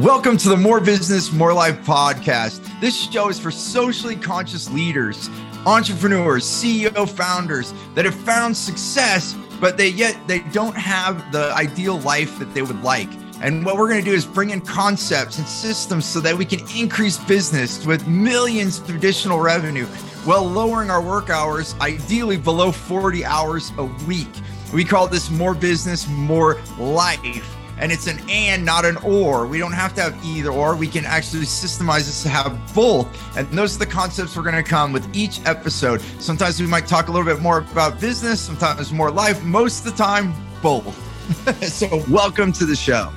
Welcome to the More Business, More Life podcast. This show is for socially conscious leaders, entrepreneurs, CEO founders that have found success, but they yet they don't have the ideal life that they would like. And what we're going to do is bring in concepts and systems so that we can increase business with millions of additional revenue while lowering our work hours, ideally below 40 hours a week. We call this more business, more life and it's an and, not an or. We don't have to have either or. We can actually systemize this to have both. And those are the concepts we're going to come with each episode. Sometimes we might talk a little bit more about business, sometimes more life, most of the time, both. so, welcome to the show.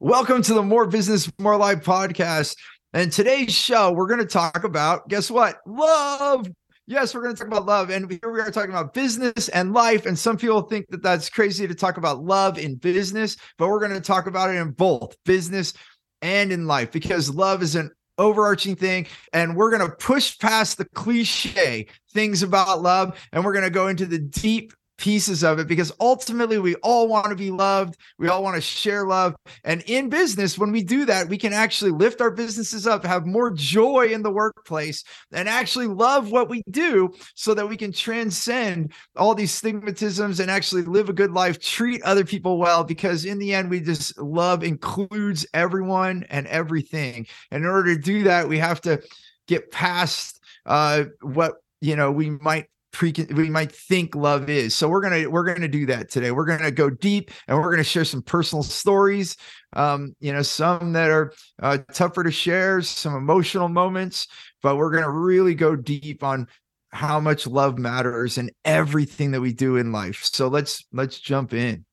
Welcome to the More Business, More Life podcast. And today's show, we're going to talk about guess what? Love. Yes, we're going to talk about love. And here we are talking about business and life. And some people think that that's crazy to talk about love in business, but we're going to talk about it in both business and in life because love is an overarching thing. And we're going to push past the cliche things about love and we're going to go into the deep pieces of it because ultimately we all want to be loved. We all want to share love. And in business, when we do that, we can actually lift our businesses up, have more joy in the workplace, and actually love what we do so that we can transcend all these stigmatisms and actually live a good life, treat other people well. Because in the end, we just love includes everyone and everything. And in order to do that, we have to get past uh, what you know we might pre we might think love is. So we're gonna we're gonna do that today. We're gonna go deep and we're gonna share some personal stories. Um, you know, some that are uh, tougher to share, some emotional moments, but we're gonna really go deep on how much love matters in everything that we do in life. So let's let's jump in.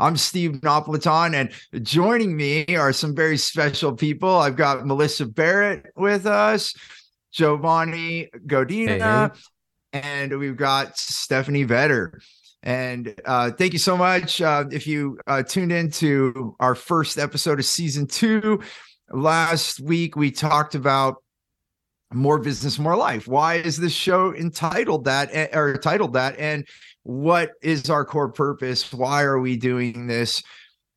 I'm Steve Napolitan, and joining me are some very special people. I've got Melissa Barrett with us. Giovanni Godina, hey, hey. and we've got Stephanie Vetter. And uh, thank you so much. Uh, if you uh, tuned into our first episode of season two, last week we talked about more business, more life. Why is this show entitled that eh, or titled that? And what is our core purpose? Why are we doing this?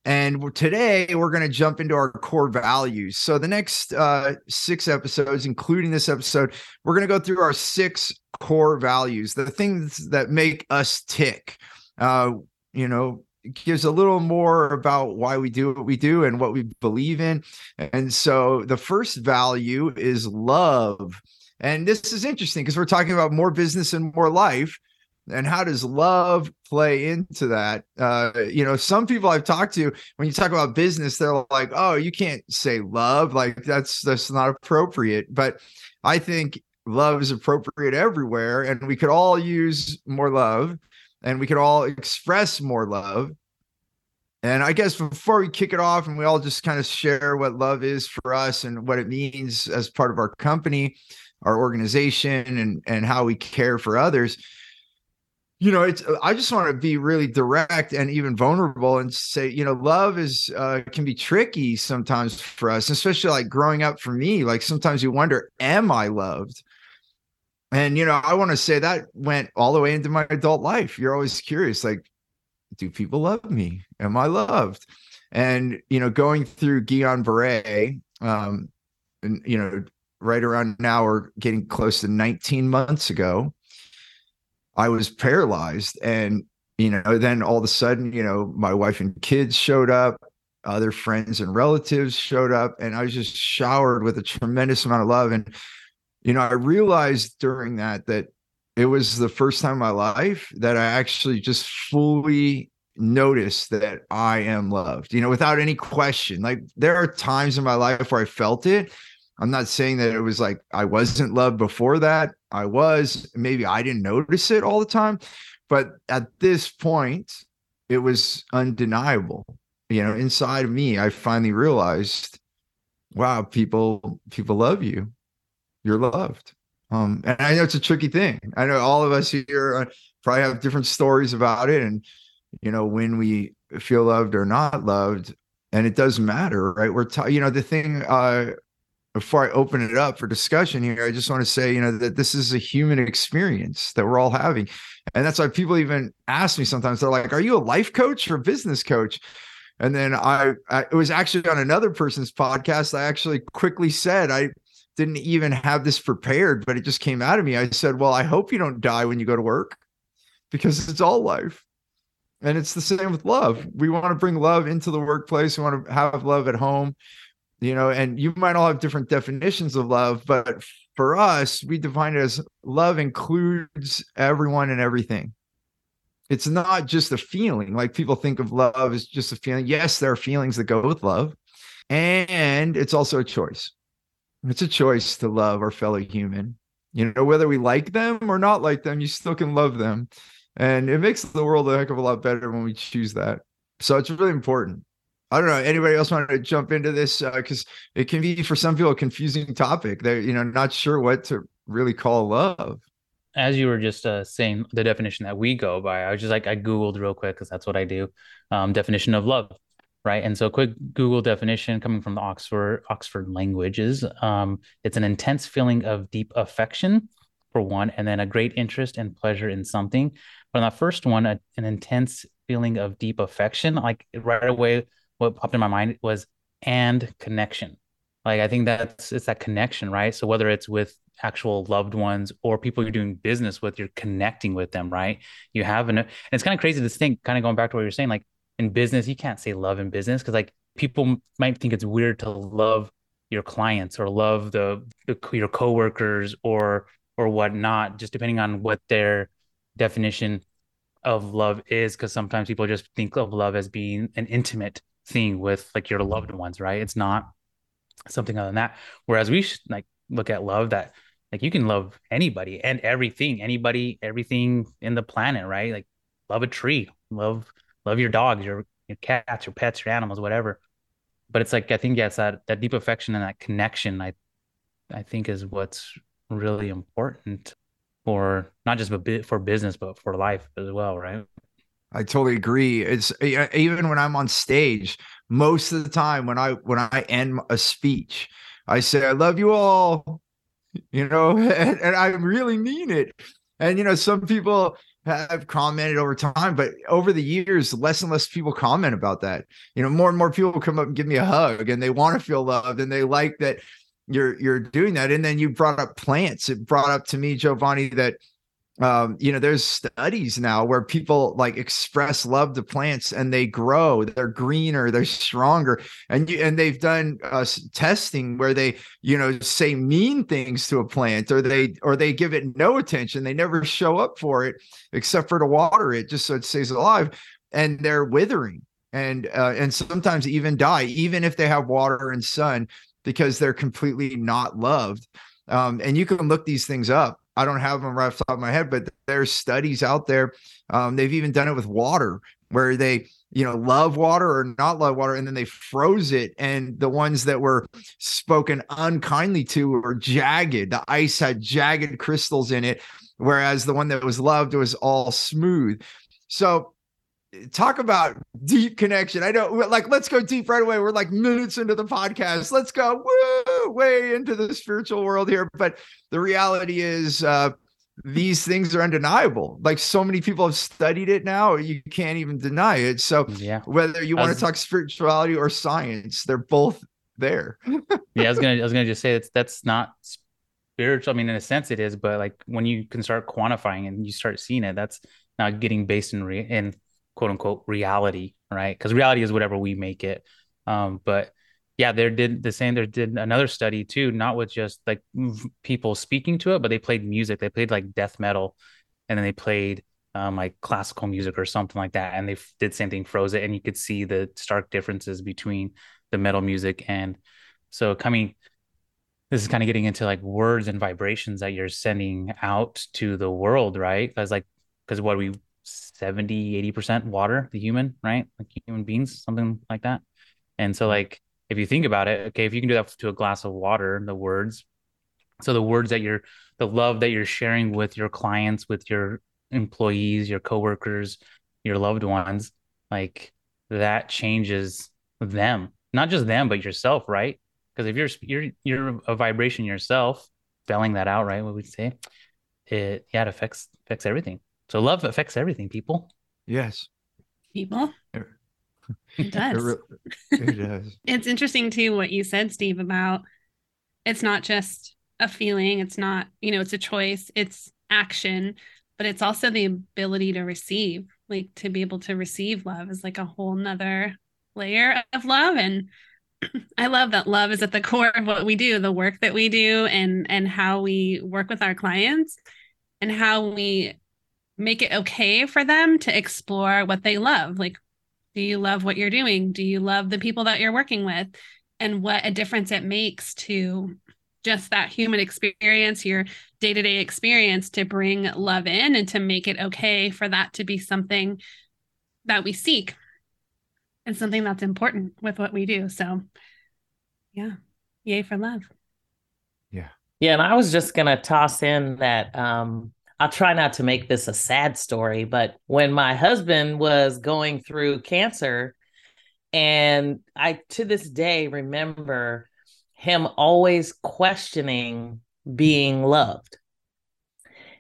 And today we're going to jump into our core values. So the next uh, six episodes, including this episode, we're going to go through our six core values, the things that make us tick. Uh, you know, gives a little more about why we do what we do and what we believe in. And so the first value is love. And this is interesting because we're talking about more business and more life and how does love play into that? Uh you know some people i've talked to when you talk about business they're like oh you can't say love like that's that's not appropriate. But i think love is appropriate everywhere and we could all use more love and we could all express more love. And i guess before we kick it off and we all just kind of share what love is for us and what it means as part of our company our organization and and how we care for others you know it's i just want to be really direct and even vulnerable and say you know love is uh can be tricky sometimes for us especially like growing up for me like sometimes you wonder am i loved? And you know i want to say that went all the way into my adult life. You're always curious like do people love me? Am i loved? And you know going through Guillain-Barré um and you know right around now we're getting close to 19 months ago I was paralyzed. And, you know, then all of a sudden, you know, my wife and kids showed up, other friends and relatives showed up, and I was just showered with a tremendous amount of love. And, you know, I realized during that that it was the first time in my life that I actually just fully noticed that I am loved, you know, without any question. Like there are times in my life where I felt it, I'm not saying that it was like I wasn't loved before that. I was. Maybe I didn't notice it all the time. But at this point, it was undeniable. You know, inside of me, I finally realized, wow, people people love you. You're loved. Um, and I know it's a tricky thing. I know all of us here uh, probably have different stories about it, and you know when we feel loved or not loved, and it doesn't matter, right? We're t- you know the thing uh, before I open it up for discussion here, I just want to say, you know, that this is a human experience that we're all having. And that's why people even ask me sometimes, they're like, Are you a life coach or business coach? And then I, I, it was actually on another person's podcast. I actually quickly said, I didn't even have this prepared, but it just came out of me. I said, Well, I hope you don't die when you go to work because it's all life. And it's the same with love. We want to bring love into the workplace. We want to have love at home, you know, and you might all have different definitions of love, but for us, we define it as love includes everyone and everything. It's not just a feeling. Like people think of love as just a feeling. Yes there are feelings that go with love and it's also a choice. It's a choice to love our fellow human. You know whether we like them or not like them you still can love them. And it makes the world a heck of a lot better when we choose that. So it's really important I don't know. Anybody else want to jump into this? Because uh, it can be for some people a confusing topic. They're you know not sure what to really call love as you were just uh, saying the definition that we go by, I was just like I googled real quick because that's what I do. Um, definition of love, right? And so, quick Google definition coming from the Oxford Oxford Languages. Um, it's an intense feeling of deep affection for one, and then a great interest and pleasure in something. But on that first one, a, an intense feeling of deep affection, like right away, what popped in my mind was and connection. Like I think that's it's that connection, right? So whether it's with actual loved ones or people you're doing business with, you're connecting with them, right? You have an, and it's kind of crazy to think, kind of going back to what you're saying, like in business, you can't say love in business because like people might think it's weird to love your clients or love the, the your coworkers or or whatnot, just depending on what their definition of love is. Because sometimes people just think of love as being an intimate thing with like your loved ones, right? It's not something other than that. Whereas we should like look at love that like you can love anybody and everything, anybody, everything in the planet, right? Like love a tree, love love your dogs, your your cats, your pets, your animals, whatever. But it's like I think it's that that deep affection and that connection. I I think is what's really important for not just for business, but for life as well, right? I totally agree. It's even when I'm on stage, most of the time when I when I end a speech, I say I love you all you know, and, and I really mean it. And you know, some people have commented over time, but over the years, less and less people comment about that. You know, more and more people come up and give me a hug and they want to feel loved and they like that you're you're doing that. And then you brought up plants. It brought up to me, Giovanni, that um, you know, there's studies now where people like express love to plants and they grow, they're greener, they're stronger. And you, and they've done uh, testing where they, you know, say mean things to a plant or they, or they give it no attention. They never show up for it except for to water it just so it stays alive and they're withering and, uh, and sometimes even die, even if they have water and sun because they're completely not loved. Um, and you can look these things up I don't have them right off the top of my head, but there's studies out there. Um, they've even done it with water where they, you know, love water or not love water, and then they froze it. And the ones that were spoken unkindly to were jagged. The ice had jagged crystals in it, whereas the one that was loved was all smooth. So talk about deep connection. I know, like, let's go deep right away. We're like minutes into the podcast. Let's go woo, way into the spiritual world here. But the reality is, uh, these things are undeniable. Like so many people have studied it now, you can't even deny it. So, yeah, whether you want to talk spirituality or science, they're both there. yeah, I was gonna, I was gonna just say that's that's not spiritual. I mean, in a sense, it is, but like when you can start quantifying and you start seeing it, that's not getting based in re- in quote unquote reality, right? Because reality is whatever we make it. Um, but yeah, there did the same. There did another study too, not with just like people speaking to it, but they played music. They played like death metal, and then they played um, like classical music or something like that. And they did same thing, froze it, and you could see the stark differences between the metal music and so coming. This is kind of getting into like words and vibrations that you're sending out to the world, right? Because like because what we 70 80% water the human right? Like human beings something like that. And so hmm. like if you think about it okay if you can do that to a glass of water the words so the words that you're the love that you're sharing with your clients with your employees your coworkers your loved ones like that changes them. Not just them but yourself right? Because if you're you're you're a vibration yourself spelling that out right what we say it yeah it affects affects everything so love affects everything, people. Yes. People. It does. it, it does. it's interesting too what you said, Steve, about it's not just a feeling, it's not, you know, it's a choice, it's action, but it's also the ability to receive, like to be able to receive love is like a whole nother layer of love. And I love that love is at the core of what we do, the work that we do and and how we work with our clients and how we make it okay for them to explore what they love. Like do you love what you're doing? Do you love the people that you're working with? And what a difference it makes to just that human experience, your day to day experience to bring love in and to make it okay for that to be something that we seek and something that's important with what we do. So, yeah, yay for love. Yeah. Yeah. And I was just going to toss in that um, I'll try not to make this a sad story, but when my husband was going through cancer, and I to this day remember him always questioning being loved.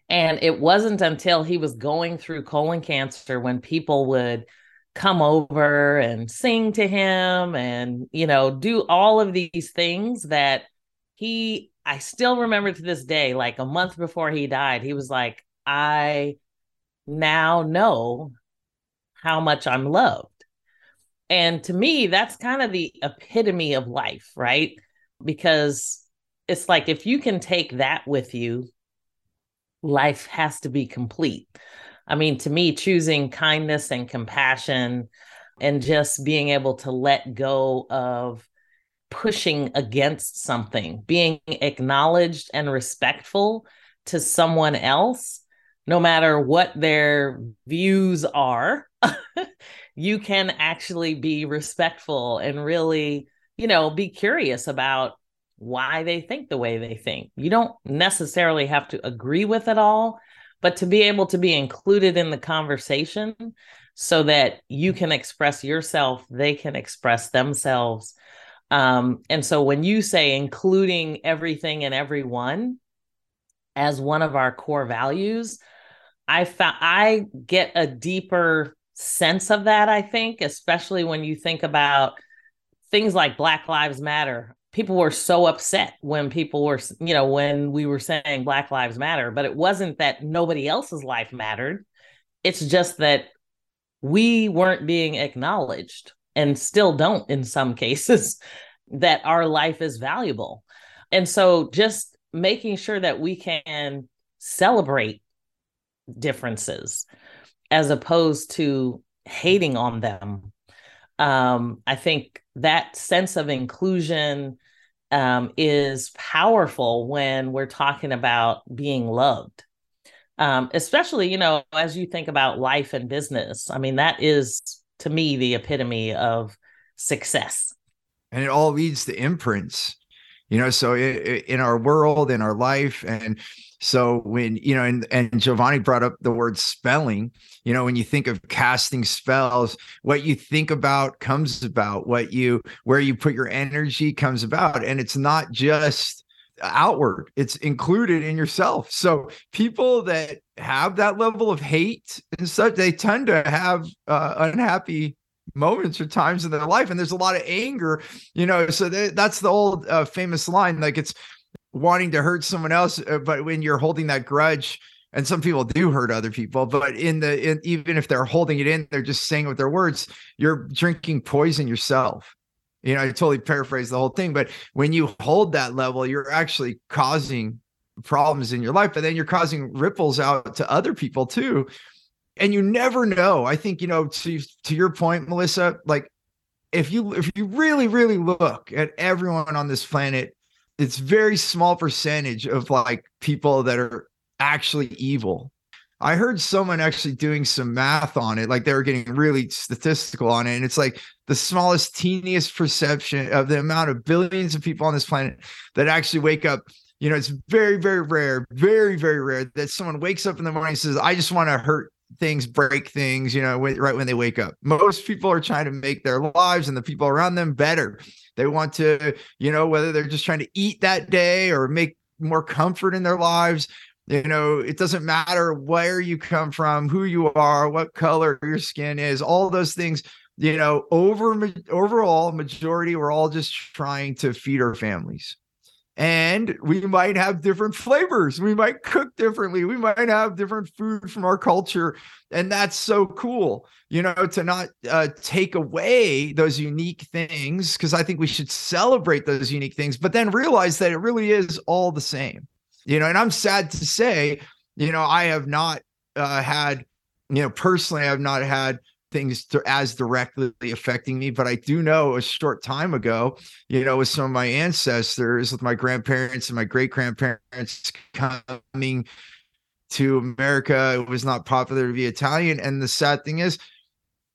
And it wasn't until he was going through colon cancer when people would come over and sing to him and, you know, do all of these things that he I still remember to this day, like a month before he died, he was like, I now know how much I'm loved. And to me, that's kind of the epitome of life, right? Because it's like if you can take that with you, life has to be complete. I mean, to me, choosing kindness and compassion and just being able to let go of pushing against something, being acknowledged and respectful to someone else, no matter what their views are, you can actually be respectful and really, you know, be curious about why they think the way they think. You don't necessarily have to agree with it all, but to be able to be included in the conversation so that you can express yourself, they can express themselves um, and so when you say including everything and everyone as one of our core values, I found I get a deeper sense of that, I think, especially when you think about things like Black Lives Matter. People were so upset when people were, you know, when we were saying Black Lives Matter, but it wasn't that nobody else's life mattered. It's just that we weren't being acknowledged and still don't in some cases that our life is valuable. And so just making sure that we can celebrate differences as opposed to hating on them. Um, I think that sense of inclusion um, is powerful when we're talking about being loved. Um, especially, you know, as you think about life and business. I mean, that is to me the epitome of success. And it all leads to imprints you know so it, it, in our world in our life. And so when you know and and giovanni brought up the word spelling you know when you think of casting spells what you think about comes about. What you where you put your energy comes about. And it's not just outward. It's included in yourself. So people that have that level of hate and such they tend to have uh, unhappy moments or times in their life and there's a lot of anger you know so they, that's the old uh, famous line like it's wanting to hurt someone else uh, but when you're holding that grudge and some people do hurt other people but in the in, even if they're holding it in they're just saying with their words you're drinking poison yourself you know i totally paraphrase the whole thing but when you hold that level you're actually causing problems in your life but then you're causing ripples out to other people too and you never know. I think you know to to your point, Melissa. Like if you if you really really look at everyone on this planet, it's very small percentage of like people that are actually evil. I heard someone actually doing some math on it, like they were getting really statistical on it. And it's like the smallest, teeniest perception of the amount of billions of people on this planet that actually wake up. You know, it's very, very rare, very, very rare that someone wakes up in the morning and says, I just want to hurt things, break things, you know, right when they wake up. Most people are trying to make their lives and the people around them better. They want to, you know, whether they're just trying to eat that day or make more comfort in their lives. You know, it doesn't matter where you come from, who you are, what color your skin is, all those things you know, over overall majority, we're all just trying to feed our families. And we might have different flavors. We might cook differently. We might have different food from our culture. And that's so cool, you know, to not uh, take away those unique things, because I think we should celebrate those unique things, but then realize that it really is all the same, you know. And I'm sad to say, you know, I have not uh, had, you know, personally, I've not had things as directly affecting me but i do know a short time ago you know with some of my ancestors with my grandparents and my great grandparents coming to america it was not popular to be italian and the sad thing is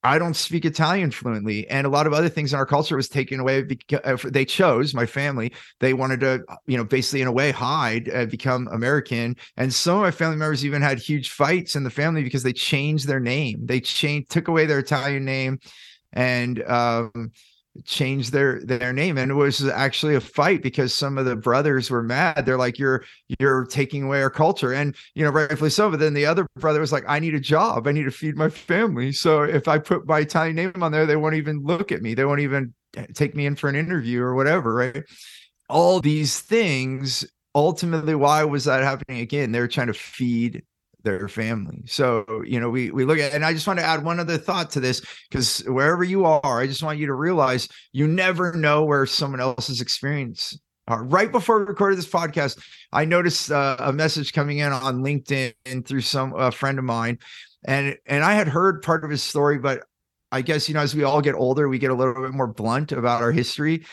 I don't speak Italian fluently, and a lot of other things in our culture was taken away because uh, they chose my family. They wanted to, you know, basically in a way hide, uh, become American. And some of my family members even had huge fights in the family because they changed their name. They changed, took away their Italian name, and um, changed their their name. And it was actually a fight because some of the brothers were mad. They're like you're you're taking away our culture. And you know rightfully so. But then the other brother was like i need a job. I need to feed my family. So if i put my italian name on there they won't even look at me. They won't even take me in for an interview or whatever right? All these things ultimately why was that happening again? They were trying to feed their family. So, you know, we we look at and I just want to add one other thought to this because wherever you are, I just want you to realize you never know where someone else's experience uh, right before we recorded this podcast, I noticed uh, a message coming in on LinkedIn and through some a friend of mine, and and I had heard part of his story, but I guess you know as we all get older, we get a little bit more blunt about our history.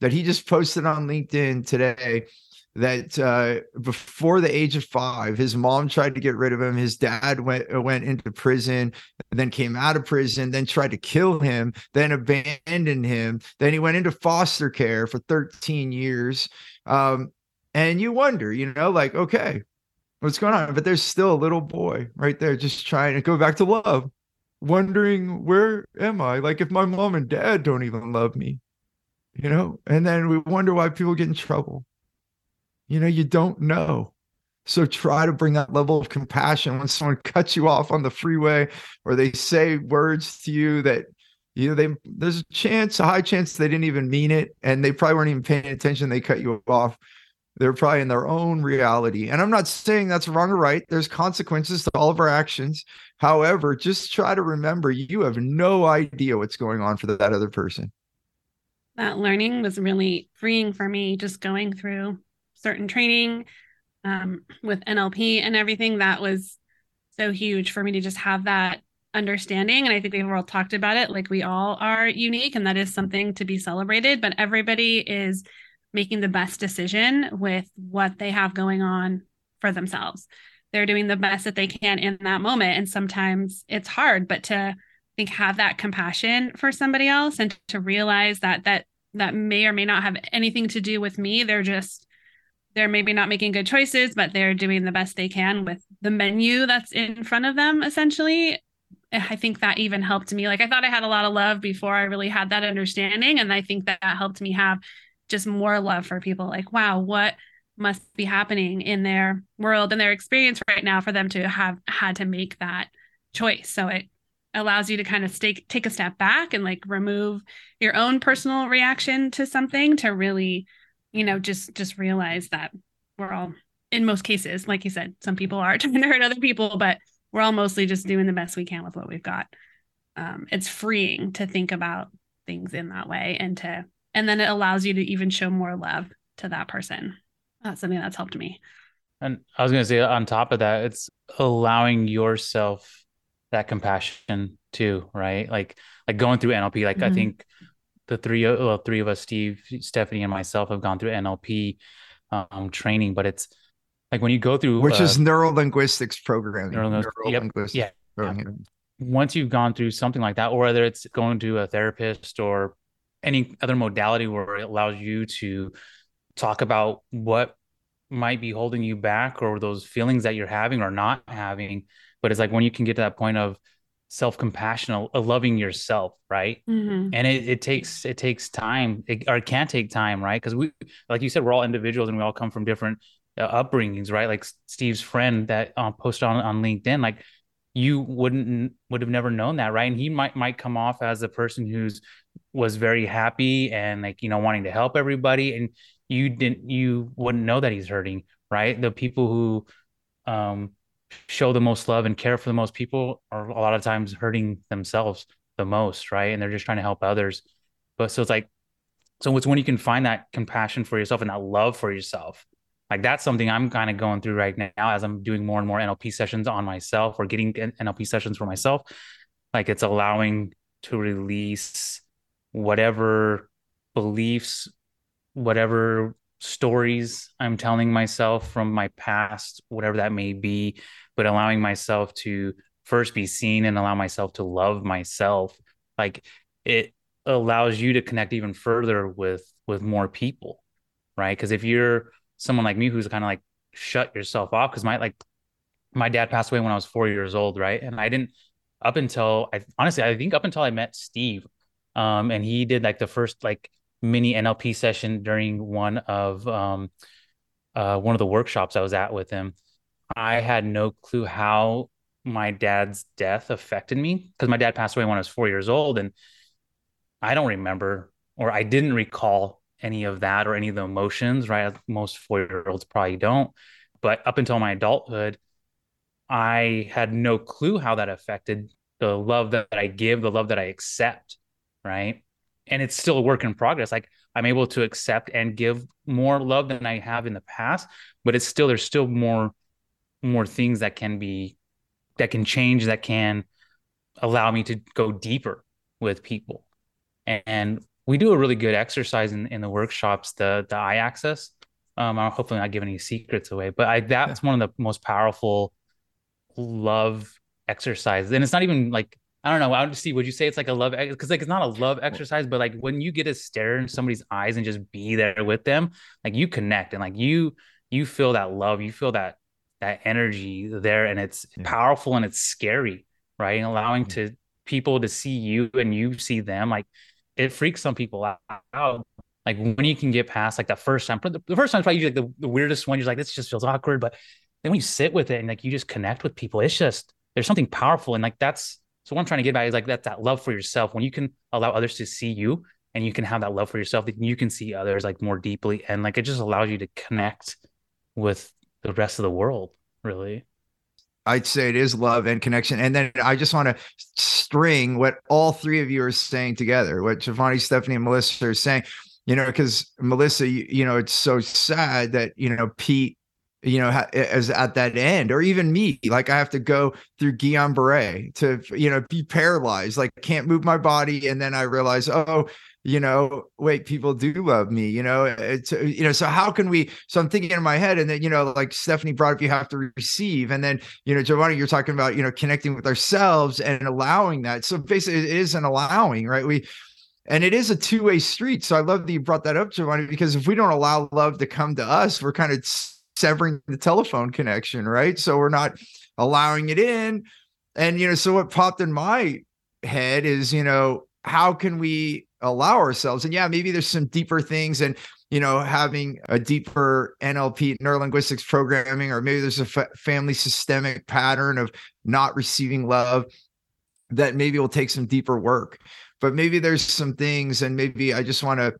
That he just posted on LinkedIn today that uh, before the age of five, his mom tried to get rid of him. His dad went went into prison, then came out of prison, then tried to kill him, then abandoned him. Then he went into foster care for 13 years. Um, and you wonder, you know, like, okay, what's going on? But there's still a little boy right there just trying to go back to love, wondering, where am I? Like, if my mom and dad don't even love me, you know, and then we wonder why people get in trouble you know, you don't know. So try to bring that level of compassion when someone cuts you off on the freeway or they say words to you that you know they there's a chance, a high chance they didn't even mean it and they probably weren't even paying attention. They cut you off. They're probably in their own reality. And I'm not saying that's wrong or right. There's consequences to all of our actions. However, just try to remember you have no idea what's going on for that other person. That learning was really freeing for me just going through certain training um, with NLP and everything. That was so huge for me to just have that understanding. And I think we've all talked about it. Like we all are unique, and that is something to be celebrated. But everybody is making the best decision with what they have going on for themselves. They're doing the best that they can in that moment. And sometimes it's hard, but to think have that compassion for somebody else and to realize that that that may or may not have anything to do with me. They're just they're maybe not making good choices, but they're doing the best they can with the menu that's in front of them, essentially. I think that even helped me. Like, I thought I had a lot of love before I really had that understanding. And I think that, that helped me have just more love for people. Like, wow, what must be happening in their world and their experience right now for them to have had to make that choice. So it allows you to kind of stay, take a step back and like remove your own personal reaction to something to really you know just just realize that we're all in most cases like you said some people are trying to hurt other people but we're all mostly just doing the best we can with what we've got. Um, it's freeing to think about things in that way and to and then it allows you to even show more love to that person. That's something that's helped me. And i was going to say on top of that it's allowing yourself that compassion too right? Like like going through nlp like mm-hmm. i think the three well, three of us, Steve, Stephanie, and myself, have gone through NLP um, training. But it's like when you go through, which uh, is neuro linguistics programming. Neuro yep, yeah. yeah. Once you've gone through something like that, or whether it's going to a therapist or any other modality where it allows you to talk about what might be holding you back or those feelings that you're having or not having. But it's like when you can get to that point of self-compassion a loving yourself right mm-hmm. and it, it takes it takes time it, or it can take time right because we like you said we're all individuals and we all come from different uh, upbringings right like steve's friend that uh, posted on, on linkedin like you wouldn't would have never known that, right? And he might might come off as a person who's was very happy and like you know wanting to help everybody, and you didn't you wouldn't know that he's hurting, right? The people who um show the most love and care for the most people are a lot of times hurting themselves the most, right? And they're just trying to help others. But so it's like, so it's when you can find that compassion for yourself and that love for yourself. Like that's something I'm kind of going through right now as I'm doing more and more NLP sessions on myself or getting NLP sessions for myself. Like it's allowing to release whatever beliefs, whatever stories I'm telling myself from my past, whatever that may be, but allowing myself to first be seen and allow myself to love myself. Like it allows you to connect even further with with more people, right? Because if you're someone like me who's kind of like shut yourself off, because my like my dad passed away when I was four years old, right? And I didn't up until I honestly I think up until I met Steve, um, and he did like the first like mini NLP session during one of um, uh, one of the workshops I was at with him. I had no clue how my dad's death affected me because my dad passed away when I was four years old, and I don't remember or I didn't recall any of that or any of the emotions. Right, most four year olds probably don't. But up until my adulthood, I had no clue how that affected the love that I give, the love that I accept. Right and it's still a work in progress like i'm able to accept and give more love than i have in the past but it's still there's still more more things that can be that can change that can allow me to go deeper with people. And, and we do a really good exercise in, in the workshops the the eye access um i'm hopefully not giving any secrets away but i that's one of the most powerful love exercises. And it's not even like I don't know. I would see. Would you say it's like a love? Because like it's not a love exercise, but like when you get to stare in somebody's eyes and just be there with them, like you connect and like you you feel that love, you feel that that energy there, and it's yeah. powerful and it's scary, right? And allowing mm-hmm. to people to see you and you see them, like it freaks some people out. Like when you can get past like the first time, the first time is probably like the, the weirdest one. You're like, this just feels awkward, but then when you sit with it and like you just connect with people, it's just there's something powerful and like that's so what I'm trying to get at is like that that love for yourself. When you can allow others to see you and you can have that love for yourself, then you can see others like more deeply. And like it just allows you to connect with the rest of the world, really. I'd say it is love and connection. And then I just want to string what all three of you are saying together, what Giovanni, Stephanie, and Melissa are saying, you know, because Melissa, you, you know, it's so sad that, you know, Pete you know, as at that end, or even me, like I have to go through Guillain-Barré to, you know, be paralyzed, like can't move my body. And then I realize, oh, you know, wait, people do love me, you know, it's, uh, you know, so how can we, so I'm thinking in my head and then, you know, like Stephanie brought up, you have to receive. And then, you know, Giovanni, you're talking about, you know, connecting with ourselves and allowing that. So basically it is an allowing, right? We, and it is a two-way street. So I love that you brought that up, Giovanni, because if we don't allow love to come to us, we're kind of severing the telephone connection, right? So we're not allowing it in. And, you know, so what popped in my head is, you know, how can we allow ourselves? And yeah, maybe there's some deeper things and, you know, having a deeper NLP, neurolinguistics programming, or maybe there's a family systemic pattern of not receiving love that maybe will take some deeper work. But maybe there's some things, and maybe I just want to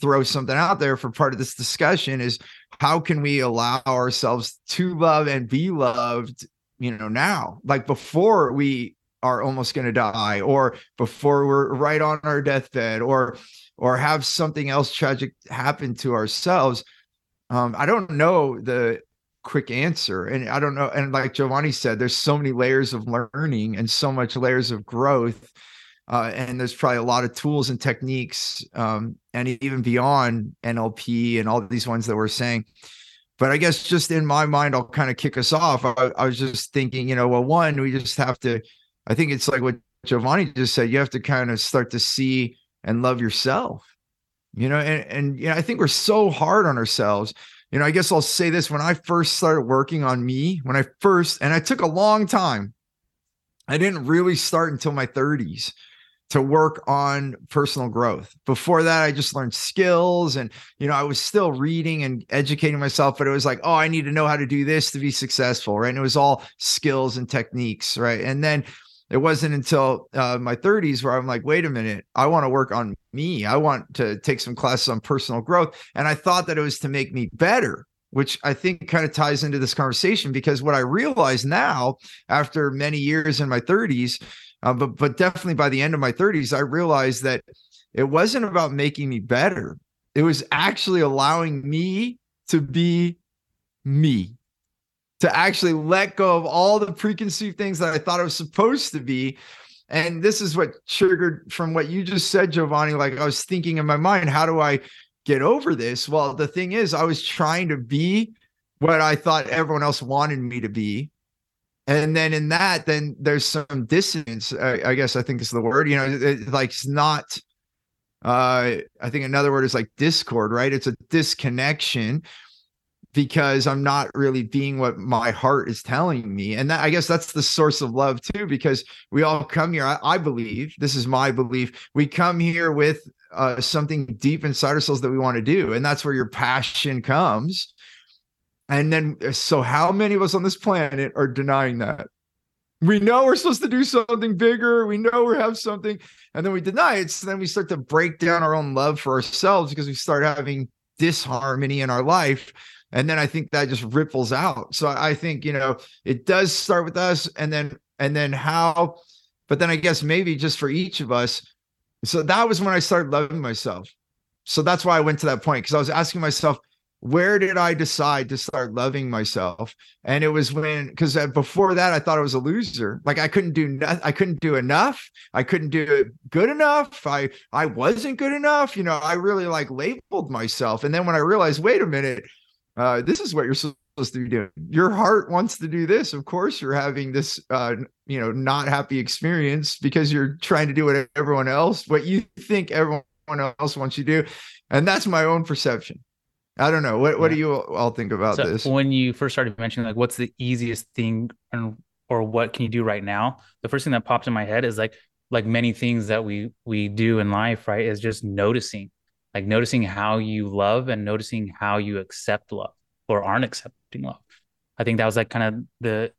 throw something out there for part of this discussion is how can we allow ourselves to love and be loved you know now? Like before we are almost going to die or before we're right on our deathbed or or have something else tragic happen to ourselves um i don't know the quick answer. And i don't know and like giovanni said there's so many layers of learning and so much layers of growth uh, and there's probably a lot of tools and techniques um, and even beyond nlp and all these ones that we're saying. But i guess just in my mind i'll kind of kick us off. I, I, was just thinking you know well one we just have to i think it's like what giovanni just said you have to kind of start to see and love yourself you know and and you know i think we're so hard on ourselves. You know i guess i'll say this when i first started working on me when i first and i took a long time. I didn't really start until my 30s to work on personal growth. Before that, I just learned skills and, you know, I was still reading and educating myself, but it was like, oh, I need to know how to do this to be successful. Right. And it was all skills and techniques. Right. And then it wasn't until uh, my 30s where I'm like, wait a minute, I want to work on me. I want to take some classes on personal growth. And I thought that it was to make me better which I think kind of ties into this conversation because what I realize now, after many years in my 30s, uh, but but definitely by the end of my 30s, I realized that it wasn't about making me better. It was actually allowing me to be me, to actually let go of all the preconceived things that I thought I was supposed to be. And this is what triggered from what you just said, Giovanni. Like I was thinking in my mind, how do I get over this. Well, the thing is, I was trying to be what I thought everyone else wanted me to be. And then in that, then there's some dissonance. I, I guess I think is the word. You know, it, like it's not. Uh, I think another word is like discord, right? It's a disconnection because I'm not really being what my heart is telling me. And that, I guess that's the source of love too, because we all come here. I, I believe this is my belief. We come here with uh, something deep inside ourselves that we want to do. And that's where your passion comes. And then, uh, so how many of us on this planet are denying that? We know we're supposed to do something bigger. We know we have something, and then we deny it. So then we start to break down our own love for ourselves because we start having disharmony in our life. And then I think that just ripples out. So I think, you know, it does start with us and then, and then how, but then I guess maybe just for each of us, so that was when I started loving myself. So that's why I went to that point because I was asking myself, where did I decide to start loving myself? And it was when because before that I thought I was a loser. Like I couldn't do nothing. I couldn't do enough. I couldn't do it good enough. I I wasn't good enough. You know, I really like labeled myself. And then when I realized, wait a minute, uh, this is what you're supposed to be doing. Your heart wants to do this. Of course, you're having this, uh, you know, not happy experience because you're trying to do what everyone else, what you think everyone else wants you to do, and that's my own perception. I don't know. What What do you all think about so this? When you first started mentioning like, what's the easiest thing, and or what can you do right now? The first thing that popped in my head is like, like many things that we we do in life, right? Is just noticing, like noticing how you love and noticing how you accept love or aren't accepting love. I think that was like kind of the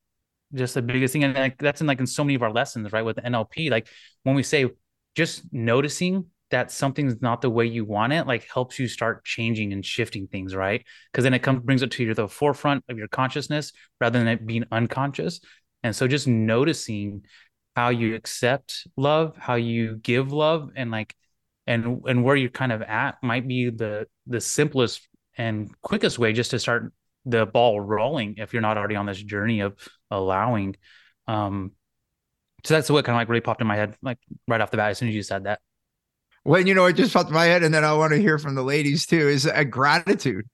just the biggest thing, and like that's in like in so many of our lessons, right? With NLP, like when we say just noticing that something's not the way you want it, like helps you start changing and shifting things, right? Because then it comes brings it to your the forefront of your consciousness rather than it being unconscious. And so just noticing how you accept love, how you give love, and like and and where you're kind of at might be the the simplest and quickest way just to start the ball rolling if you're not already on this journey of allowing. Um, so that's what kind of like really popped in my head, like right off the bat, as soon as you said that. Well, you know, it just popped in my head, and then I want to hear from the ladies too. Is a gratitude.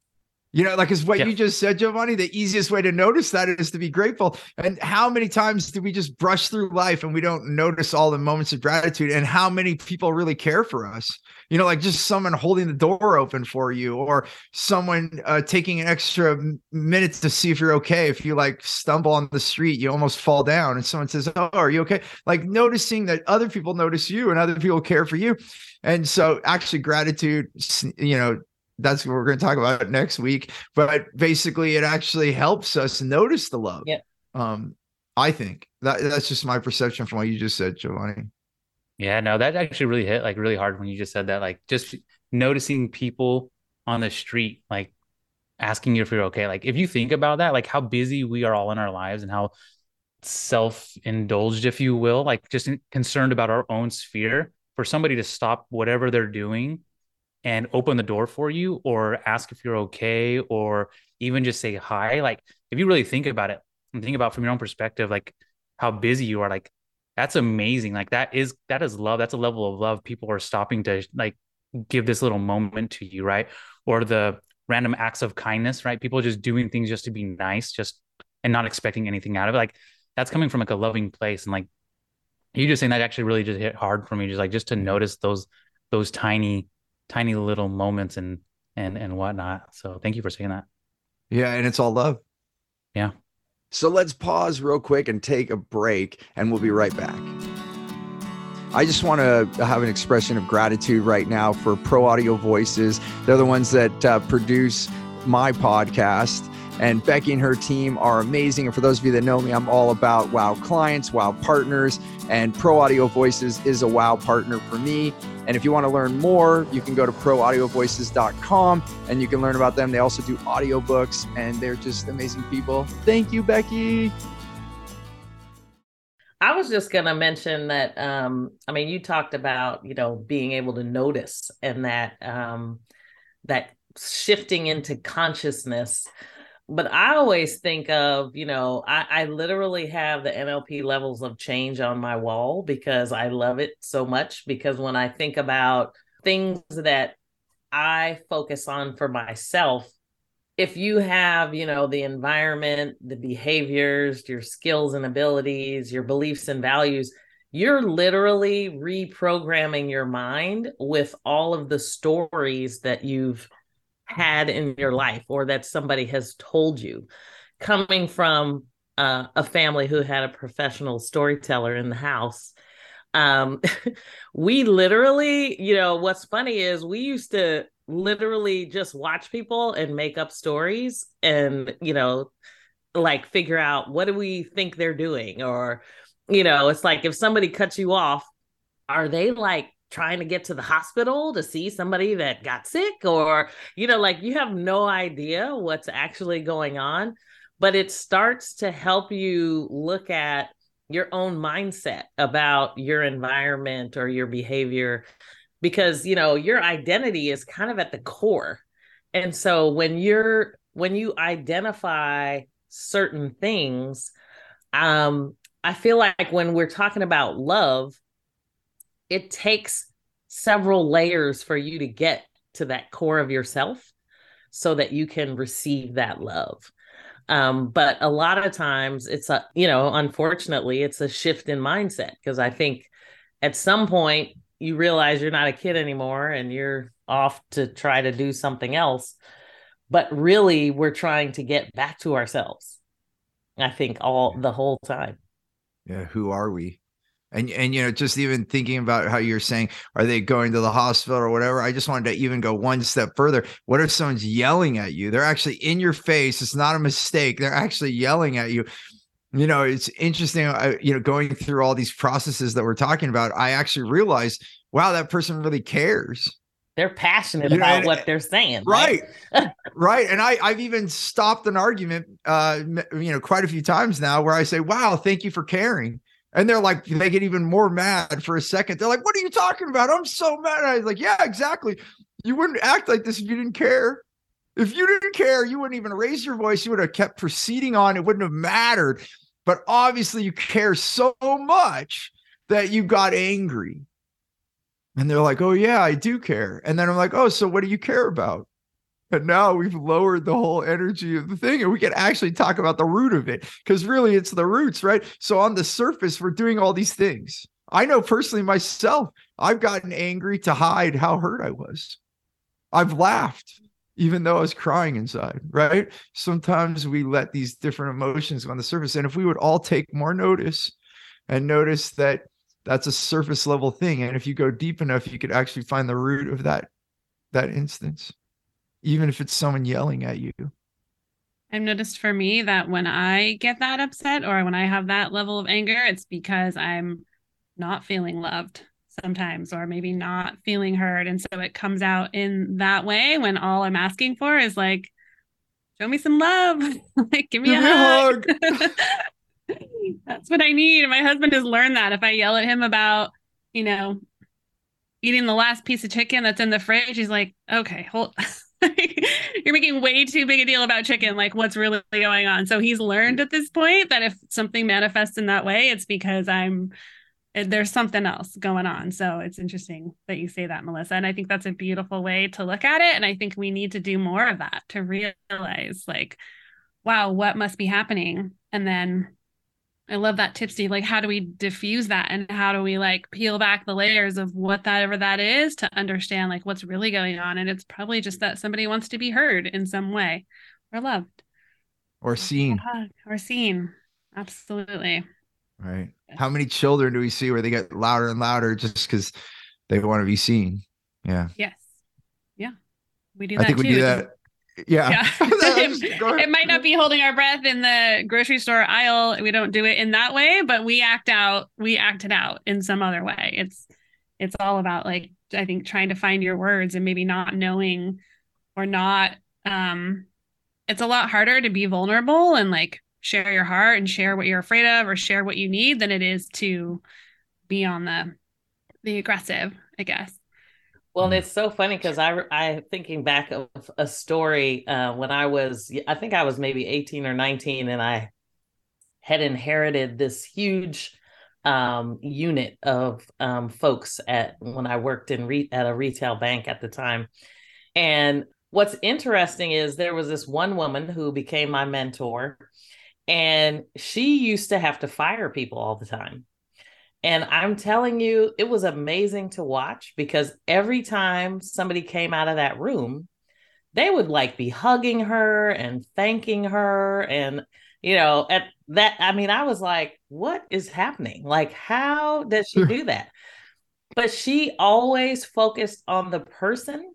You know, like is what yeah. you just said, Giovanni. The easiest way to notice that is to be grateful. And how many times do we just brush through life and we don't notice all the moments of gratitude? And how many people really care for us? You know, like just someone holding the door open for you, or someone uh, taking an extra minute to see if you're okay. If you like stumble on the street, you almost fall down, and someone says, "Oh, are you okay?" Like noticing that other people notice you and other people care for you. And so, actually, gratitude, you know, that's what we're going to talk about next week. But basically, it actually helps us notice the love. Yeah. Um, I think that that's just my perception from what you just said, Giovanni. Yeah, no, that actually really hit like really hard when you just said that. Like just noticing people on the street, like asking you if you're okay. Like if you think about that, like how busy we are all in our lives and how self-indulged, if you will, like just concerned about our own sphere, for somebody to stop whatever they're doing and open the door for you or ask if you're okay or even just say hi. Like if you really think about it and think about from your own perspective like how busy you are like that's amazing. Like that is that is love. That's a level of love people are stopping to like give this little moment to you right? Or the random acts of kindness right? People just doing things just to be nice just and not expecting anything out of it. Like that's coming from like a loving place. And like you just saying that actually really just hit hard for me just like just to notice those those tiny tiny little moments and and and whatnot. So thank you for saying that. Yeah, and it's all love. Yeah. So let's pause real quick and take a break, and we'll be right back. I just want to have an expression of gratitude right now for Pro Audio Voices. They're the ones that uh, produce my podcast. And Becky and her team are amazing. And for those of you that know me, I'm all about wow clients, wow partners, and Pro Audio Voices is a wow partner for me. And if you want to learn more, you can go to proaudiovoices.com and you can learn about them. They also do audiobooks and they're just amazing people. Thank you, Becky. I was just going to mention that um I mean you talked about, you know, being able to notice and that um that shifting into consciousness but I always think of, you know, I, I, literally have the NLP levels of change on my wall because I love it so much. Because when I think about things that I focus on for myself, if you have, you know, the environment, the behaviors, your skills and abilities, your beliefs and values, you're literally reprogramming your mind with all of the stories that you've had in your life or that somebody has told you coming from uh, a family who had a professional storyteller in the house um, we literally you know what's funny is we used to literally just watch people and make up stories and you know like figure out what do we think they're doing or you know it's like if somebody cuts you off are they like trying to get to the hospital to see somebody that got sick or you know like you have no idea what's actually going on but it starts to help you look at your own mindset about your environment or your behavior because you know your identity is kind of at the core. And so when you're when you identify certain things um i feel like when we're talking about love it takes several layers for you to get to that core of yourself so that you can receive that love. Um, but a lot of times it's a, you know, unfortunately, it's a shift in mindset because I think at some point you realize you're not a kid anymore and you're off to try to do something else. But really, we're trying to get back to ourselves. I think all the whole time. Yeah. Who are we? And and you know just even thinking about how you're saying are they going to the hospital or whatever i just wanted to even go one step further. What if someone's yelling at you? They're actually in your face. It's not a mistake. They're actually yelling at you. You know it's interesting I, you know going through all these processes that we're talking about i actually realized wow that person really cares. They're passionate you know, about and, what they're saying right? right? right. And i i've even stopped an argument uh you know quite a few times now where i say wow thank you for caring and they're like, they get even more mad for a second. They're like, what are you talking about? I'm so mad. I was like, yeah, exactly. You wouldn't act like this if you didn't care. If you didn't care, you wouldn't even raise your voice. You would have kept proceeding on. It wouldn't have mattered. But obviously, you care so much that you got angry. And they're like, oh, yeah, I do care. And then I'm like, oh, so what do you care about? And now we've lowered the whole energy of the thing, and we can actually talk about the root of it because really it's the roots, right? So on the surface, we're doing all these things. I know personally myself, I've gotten angry to hide how hurt I was. I've laughed even though I was crying inside, right? Sometimes we let these different emotions on the surface. And if we would all take more notice and notice that that's a surface level thing. And if you go deep enough, you could actually find the root of that that instance even if it's someone yelling at you. I've noticed for me that when I get that upset or when I have that level of anger, it's because I'm not feeling loved sometimes or maybe not feeling heard. And so it comes out in that way when all I'm asking for is like, show me some love. like, give me give a hug. hug. That's what I need. My husband has learned that if I yell at him about, you know, eating the last piece of chicken that's in the fridge, he's like, okay, hold you're making way too big a deal about chicken like what's really going on? So he's learned at this point that if something manifests in that way it's because i'm eh, there's something else going on. So it's interesting that you say that melissa and i think that's a beautiful way to look at it and i think we need to do more of that to realize like wow what must be happening? And then I love that tipsy. Like, how do we diffuse that and how do we like peel back the layers of what that ever that is to understand like what's really going on? And it's probably just that somebody wants to be heard in some way or loved or seen or seen. Absolutely. Right. How many children do we see where they get louder and louder just because they want to be seen? Yeah. Yes. Yeah. We do I that think too. we do that. Yeah. Yeah. it, it might not be holding our breath in the grocery store aisle. We don't do it in that way, but we act out, we act it out in some other way. It's it's all about like I think trying to find your words and maybe not knowing or not um it's a lot harder to be vulnerable and like share your heart and share what you're afraid of or share what you need than it is to be on the the aggressive, I guess. Well, and Mm. it's so funny because I I thinking back of a story uh, when I was I think I was maybe eighteen or nineteen, and I had inherited this huge um, unit of um, folks at when I worked in re- at a retail bank at the time. And what's interesting is there was this one woman who became my mentor, and she used to have to fire people all the time. And I'm telling you, it was amazing to watch because every time somebody came out of that room, they would like be hugging her and thanking her. And, you know, at that, I mean, I was like, what is happening? Like, how does she do that? But she always focused on the person.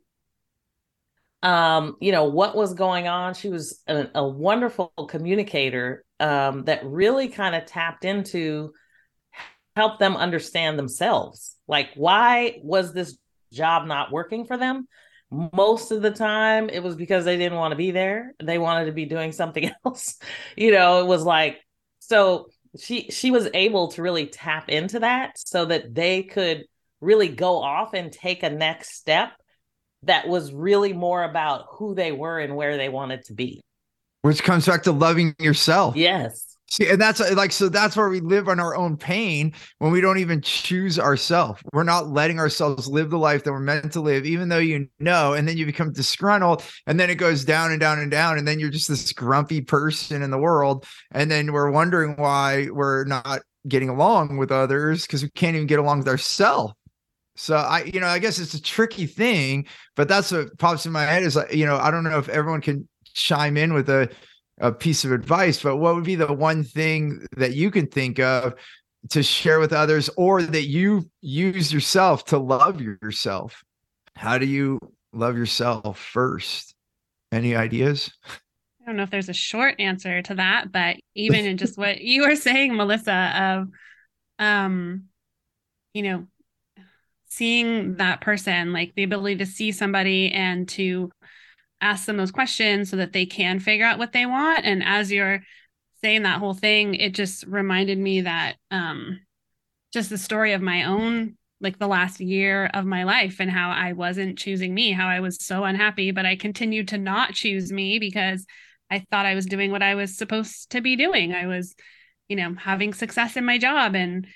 Um, you know, what was going on. She was a, a wonderful communicator um, that really kind of tapped into help them understand themselves. Like, why was this job not working for them? Most of the time, it was because they didn't want to be there. They wanted to be doing something else. you know, it was like, so she she was able to really tap into that so that they could really go off and take a next step that was really more about who they were and where they wanted to be. Which comes back to loving yourself. Yes. See, and that's uh, like so that's where we live on our own pain when we don't even choose ourselves. We're not letting ourselves live the life that we're meant to live, even though you know, and then you become disgruntled, and then it goes down and down and down, and then you're just this grumpy person in the world, and then we're wondering why we're not getting along with others because we can't even get along with ourselves. So I, you know, I guess it's a tricky thing, but that's what pops in my head is like, you know, I don't know if everyone can chime in with a a piece of advice, but what would be the one thing that you can think of to share with others or that you use yourself to love yourself? How do you love yourself first? Any ideas? I don't know if there's a short answer to that, but even in just what you were saying, Melissa, of um, you know, seeing that person, like the ability to see somebody and to ask them those questions so that they can figure out what they want. And as you're saying that whole thing, it just reminded me that um just the story of my own like the last year of my life and how I wasn't choosing me, how I was so unhappy, but I continued to not choose me because I thought I was doing what I was supposed to be doing. I was, you know, having success in my job and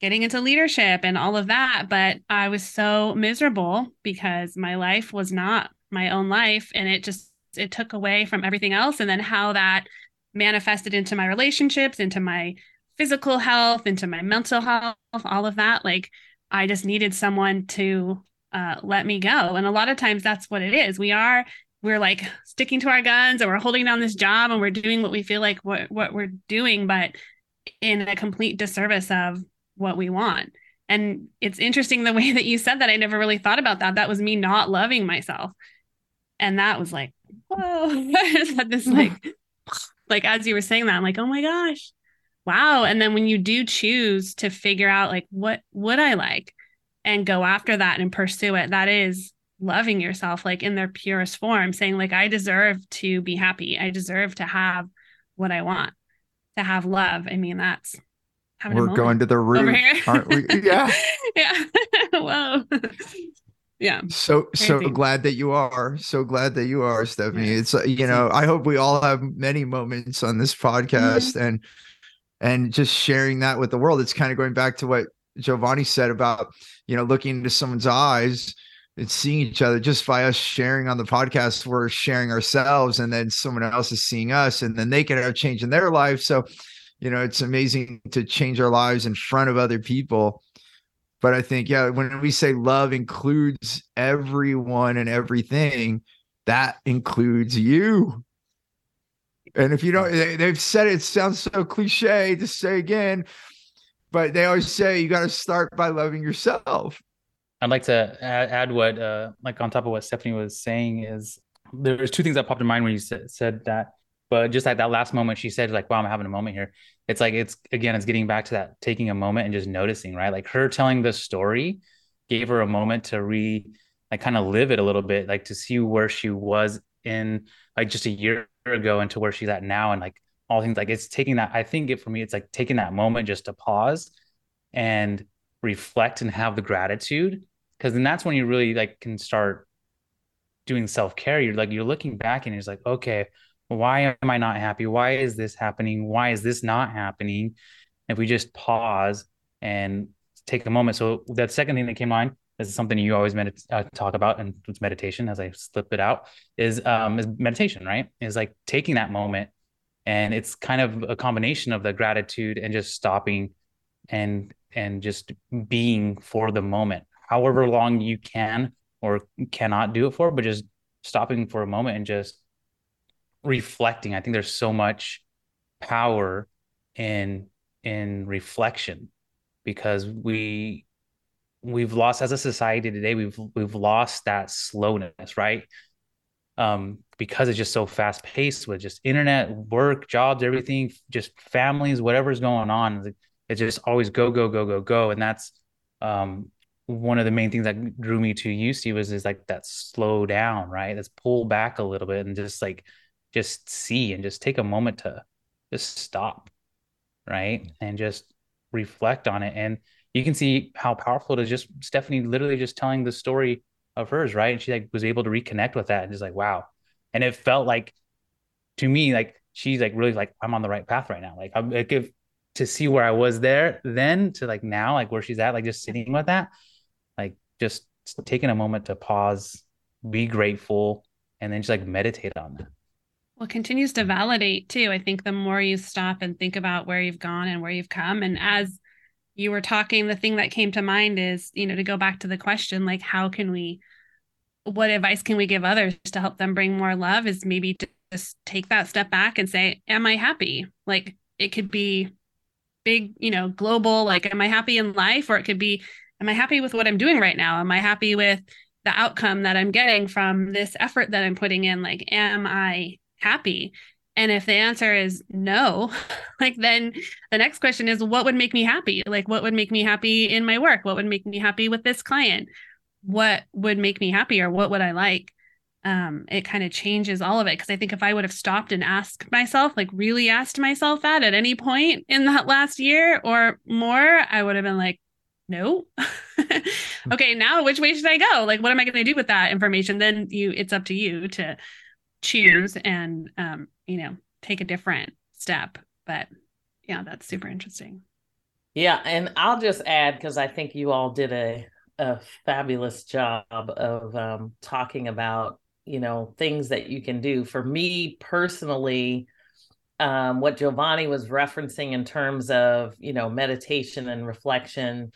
getting into leadership and all of that. But I was so miserable because my life was not my own life. And it just, it took away from everything else. And then how that manifested into my relationships, into my physical health, into my mental health, all of that. Like, I just needed someone to uh, let me go. And a lot of times that's what it is. We are, we're like sticking to our guns and we're holding down this job and we're doing what we feel like what, what we're doing, but in a complete disservice of what we want. And it's interesting the way that you said that. I never really thought about that. That was me not loving myself. And that was like, whoa, I just had this like, like as you were saying that, I'm like, oh my gosh, wow. And then when you do choose to figure out like what would I like and go after that and pursue it, that is loving yourself like in their purest form, saying like I deserve to be happy. I deserve to have what I want, to have love. I mean, that's we're going to the root, aren't we? Yeah. yeah. Whoa. Yeah. So so glad that you are. So glad that you are, Stephanie. It's uh, you know, I hope we all have many moments on this podcast and and just sharing that with the world. It's kind of going back to what Giovanni said about, you know, looking into someone's eyes and seeing each other just by us sharing on the podcast, we're sharing ourselves and then someone else is seeing us and then they can have change in their life. So, you know, it's amazing to change our lives in front of other people. But I think, yeah, when we say love includes everyone and everything, that includes you. And if you don't, they- they've said it, sounds so cliche to say again, but they always say you got to start by loving yourself. I'd like to add, add what, uh, like on top of what Stephanie was saying, is there's two things that popped in mind when you said, said that. But just like that last moment, she said, like, wow, I'm having a moment here. It's like, it's again, it's getting back to that taking a moment and just noticing, right? Like her telling the story gave her a moment to re, like, kind of live it a little bit, like to see where she was in like just a year ago and to where she's at now. And like all things, like it's taking that, I think it for me, it's like taking that moment just to pause and reflect and have the gratitude because then that's when you really like can start doing self-care you're like you're looking back and it's like okay why am i not happy? Why is this happening? Why is this not happening? If we just pause and take a moment. So that second thing that came on is something you always med- uh, talk about and it's meditation as i slip it out is um is meditation right? Is like taking that moment and it's kind of a combination of the gratitude and just stopping and and just being for the moment however long you can or cannot do it for, but just stopping for a moment and just reflecting. I think there's so much power in in reflection because we we've lost as a society today we've we've lost that slowness right um because it's just so fast paced with just internet work jobs everything just families whatever's going on it's just always go go go go go and that's um one of the main things that drew me to UC was is like that slow down, right? Let's pull back a little bit and just like just see and just take a moment to just stop, right? Mm-hmm. And just reflect on it. And you can see how powerful it is just Stephanie literally just telling the story of hers, right? And she like was able to reconnect with that and just like, wow. And it felt like to me, like she's like really like, I'm on the right path right now. Like I'm like if to see where I was there then to like now, like where she's at, like just sitting with that like just taking a moment to pause, be grateful, and then just like meditate on that. Well, continues to validate too. I think the more you stop and think about where you've gone and where you've come, and as you were talking, the thing that came to mind is, you know, to go back to the question, like, how can we, what advice can we give others to help them bring more love? Is maybe to just take that step back and say, Am I happy? Like, it could be big, you know, global, like, Am I happy in life? Or it could be, am I happy with what I'm doing right now? Am I happy with the outcome that I'm getting from this effort that I'm putting in? Like, am I happy? And if the answer is no, like then the next question is what would make me happy? Like what would make me happy in my work? What would make me happy with this client? What would make me happy or what would I like? Um, it kind of changes all of it. Cause I think if I would have stopped and asked myself, like really asked myself that at any point in that last year or more, I would have been like, no okay now which way should i go like what am i going to do with that information then you it's up to you to choose and um you know take a different step but yeah that's super interesting yeah and i'll just add because i think you all did a a fabulous job of um talking about you know things that you can do for me personally um, what Giovanni was referencing in terms of you know meditation and reflection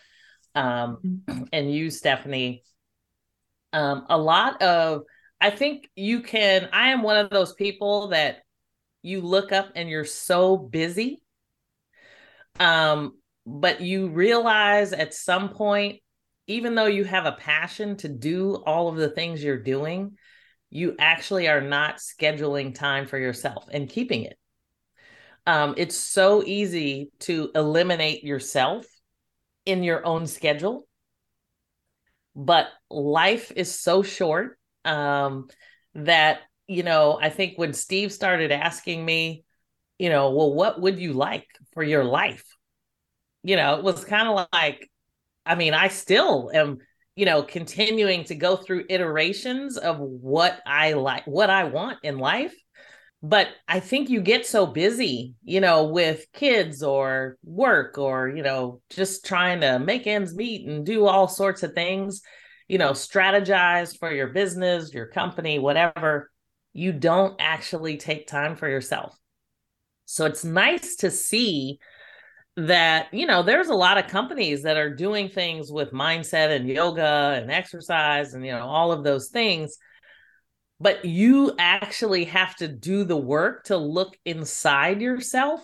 um, mm-hmm. and you, Stephanie. Um, a lot of, I think you can, I am one of those people that you look up and you're so busy. Um, but you realize at some point, even though you have a passion to do all of the things you're doing, you actually are not scheduling time for yourself and keeping it. Um, it's so easy to eliminate yourself in your own schedule. But life is so short um, that, you know, I think when Steve started asking me, you know, well, what would you like for your life? You know, it was kind of like, I mean, I still am, you know, continuing to go through iterations of what I like, what I want in life but I think you get so busy, you know, with kids or work or, you know, just trying to make ends meet and do all sorts of things, you know, strategize for your business, your company, whatever. You don't actually take time for yourself. So it's nice to see that, you know, there's a lot of companies that are doing things with mindset and yoga and exercise and, you know, all of those things but you actually have to do the work to look inside yourself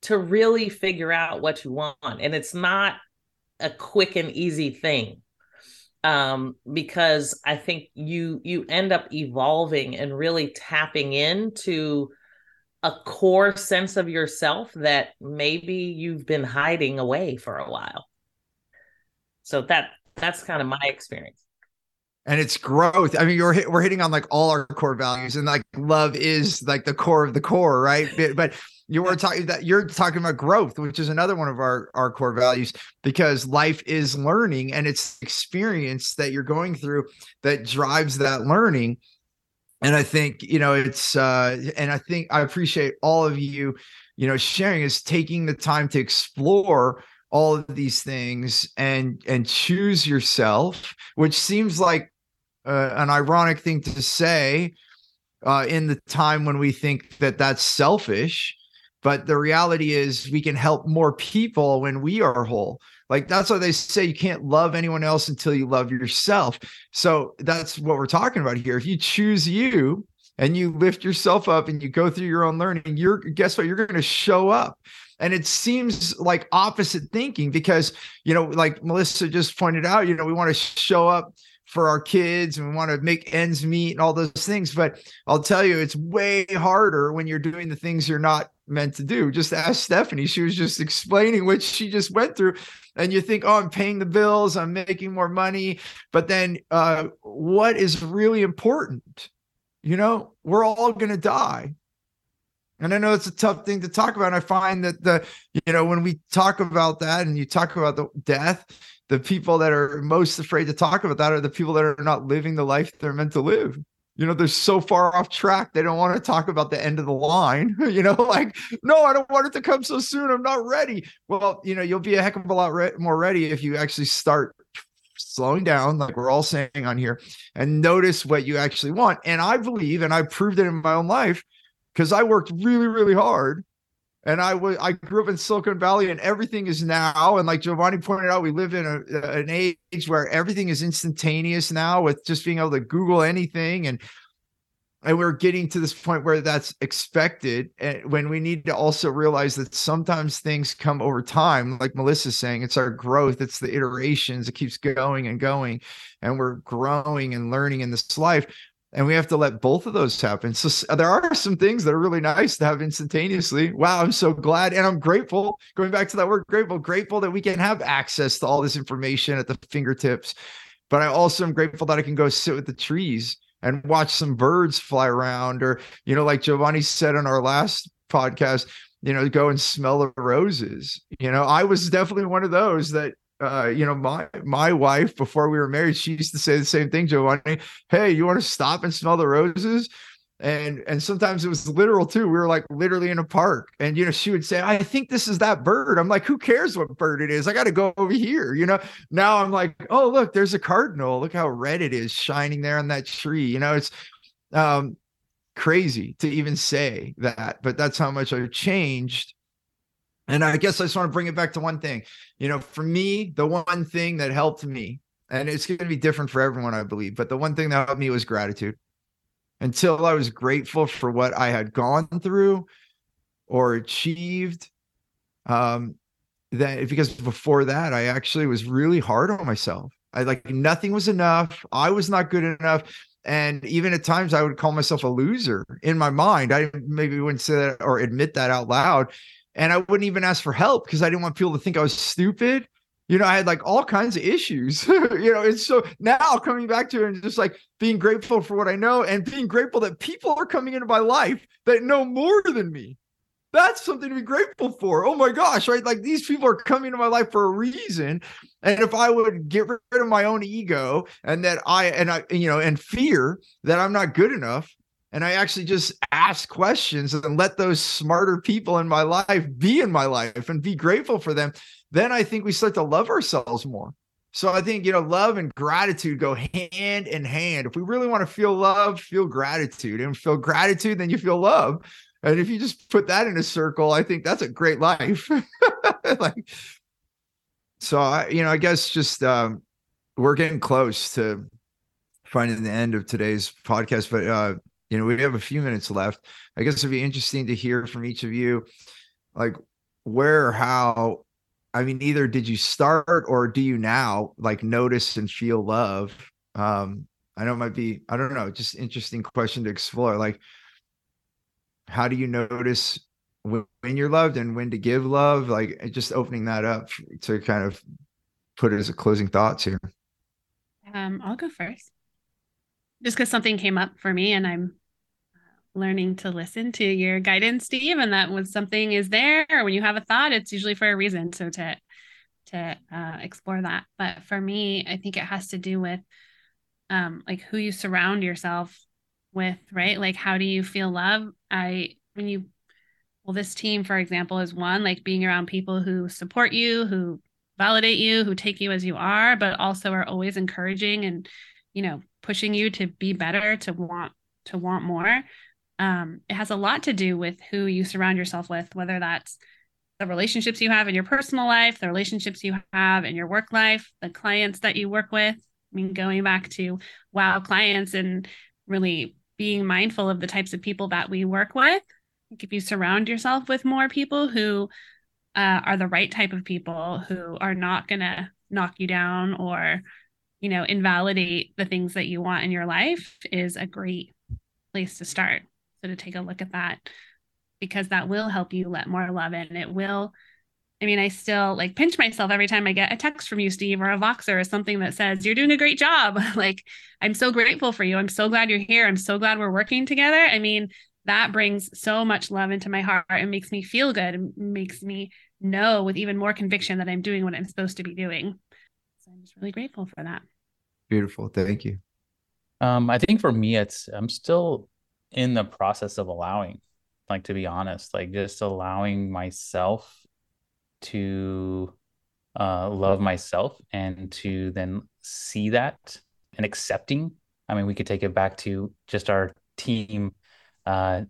to really figure out what you want. And it's not a quick and easy thing. Um, because I think you you end up evolving and really tapping into a core sense of yourself that maybe you've been hiding away for a while. So that that's kind of my experience and it's growth. I mean, you're hit, we're hitting on like all our core values, and like love is like the core of the core, right? But you were talking that you're talking about growth, which is another one of our our core values, because life is learning, and it's experience that you're going through that drives that learning. And I think you know it's, uh and I think I appreciate all of you, you know, sharing is taking the time to explore all of these things and and choose yourself which seems like uh, an ironic thing to say uh, in the time when we think that that's selfish. But the reality is, we can help more people when we are whole. Like that's why they say you can't love anyone else until you love yourself. So that's what we're talking about here. If you choose you and you lift yourself up and you go through your own learning, you're guess what? You're going to show up. And it seems like opposite thinking because, you know, like Melissa just pointed out, you know, we want to show up for our kids and we want to make ends meet and all those things. But I'll tell you, it's way harder when you're doing the things you're not meant to do. Just ask Stephanie. She was just explaining what she just went through. And you think, oh, I'm paying the bills, I'm making more money. But then uh, what is really important? You know, we're all going to die. And I know it's a tough thing to talk about. And I find that the, you know, when we talk about that and you talk about the death, the people that are most afraid to talk about that are the people that are not living the life they're meant to live. You know they're so far off track they don't want to talk about the end of the line you know like no i don't want it to come so soon i'm not ready. Well you know you'll be a heck of a lot re- more ready if you actually start slowing down like we're all saying on here and notice what you actually want. And i believe and i proved it in my own life because i worked really really hard and I was I grew up in Silicon Valley, and everything is now. And like Giovanni pointed out, we live in a, an age where everything is instantaneous now, with just being able to Google anything, and and we're getting to this point where that's expected. And when we need to also realize that sometimes things come over time, like Melissa's saying, it's our growth, it's the iterations, it keeps going and going, and we're growing and learning in this life and we have to let both of those happen. So there are some things that are really nice to have instantaneously. Wow, I'm so glad and I'm grateful. Going back to that word grateful, grateful that we can have access to all this information at the fingertips. But I also am grateful that I can go sit with the trees and watch some birds fly around or you know like Giovanni said on our last podcast, you know, go and smell the roses. You know, I was definitely one of those that uh, you know, my my wife before we were married, she used to say the same thing, Giovanni. Hey, you want to stop and smell the roses? And and sometimes it was literal too. We were like literally in a park, and you know, she would say, "I think this is that bird." I'm like, "Who cares what bird it is? I got to go over here." You know. Now I'm like, "Oh, look, there's a cardinal. Look how red it is shining there on that tree." You know, it's um crazy to even say that, but that's how much I've changed and I guess I just want to bring it back to one thing. You know, for me, the one thing that helped me, and it's going to be different for everyone, I believe, but the one thing that helped me was gratitude. Until I was grateful for what I had gone through or achieved, um, that because before that, I actually was really hard on myself. I like nothing was enough. I was not good enough. And even at times I would call myself a loser in my mind. I maybe wouldn't say that or admit that out loud and I wouldn't even ask for help because I didn't want people to think I was stupid. You know, I had like all kinds of issues. you know, and so now coming back to it and just like being grateful for what I know and being grateful that people are coming into my life that know more than me. That's something to be grateful for. Oh my gosh, right? Like these people are coming into my life for a reason. And if I would get rid of my own ego and that I and I, you know, and fear that I'm not good enough, and I actually just ask questions and let those smarter people in my life be in my life and be grateful for them, then I think we start to love ourselves more. So I think, you know, love and gratitude go hand in hand. If we really want to feel love, feel gratitude and feel gratitude, then you feel love. And if you just put that in a circle, I think that's a great life. like, so I, you know, I guess just um, we're getting close to finding the end of today's podcast, but uh, you know, we have a few minutes left. I guess it'd be interesting to hear from each of you, like where or how I mean, either did you start or do you now like notice and feel love? Um, I know it might be, I don't know, just interesting question to explore. Like, how do you notice when, you're loved and when to give love? Like, just opening that up to kind of put it as a closing thoughts here. Um, I'll go first. Just because something came up for me and I'm learning to listen to your guidance, Steve, and that when something is there or when you have a thought, it's usually for a reason. So to to uh, explore that. But for me, I think it has to do with um, like who you surround yourself with, right? Like how do you feel love? I when you well, this team, for example, is one like being around people who support you, who validate you, who take you as you are, but also are always encouraging and you know pushing you to be better, to want to want more um, it has a lot to do with who you surround yourself with, whether that's the relationships you have in your personal life, the relationships you have in your work life, the clients that you work with. I mean, going back to wow clients and really being mindful of the types of people that we work with. If you surround yourself with more people who uh, are the right type of people who are not going to knock you down or, you know, invalidate the things that you want in your life is a great place to start. So to take a look at that because that will help you let more love in. It will. I mean, I still like pinch myself every time I get a text from you, Steve, or a Voxer or something that says, You're doing a great job. like, I'm so grateful for you. I'm so glad you're here. I'm so glad we're working together. I mean, that brings so much love into my heart and makes me feel good and makes me know with even more conviction that I'm doing what I'm supposed to be doing. So I'm just really grateful for that. Beautiful. Thank you. Um, I think for me, it's I'm still in the process of allowing like to be honest like just allowing myself to uh, love myself and to then see that and accepting i mean we could take it back to just our team uh,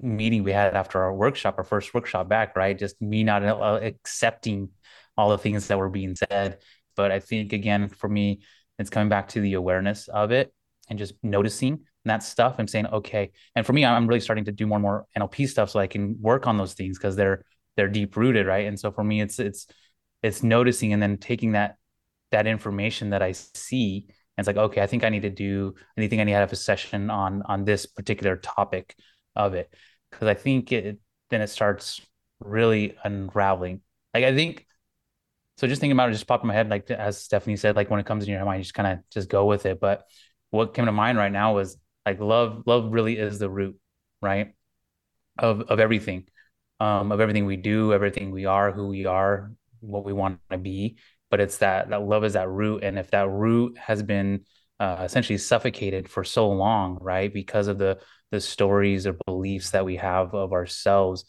meeting we had after our workshop our first workshop back right just me not uh, accepting all the things that were being said but i think again for me it's coming back to the awareness of it and just noticing that stuff and saying okay. And for me i'm really starting to do more and more nlp stuff so i can work on those things because they're they're deep rooted right? And so for me it's it's it's noticing and then taking that that information that i see and it's like okay i think i need to do anything i need to have a session on on this particular topic of it. Because i think it then it starts really unraveling. Like i think so just thinking about it just popped in my head like as stephanie said like when it comes in your mind you just kind of just go with it. But what came to mind right now was like love love really is the root right of of everything. Um of everything we do everything we are who we are what we want to be. But it's that that love is that root. And if that root has been uh, essentially suffocated for so long right because of the the stories or beliefs that we have of ourselves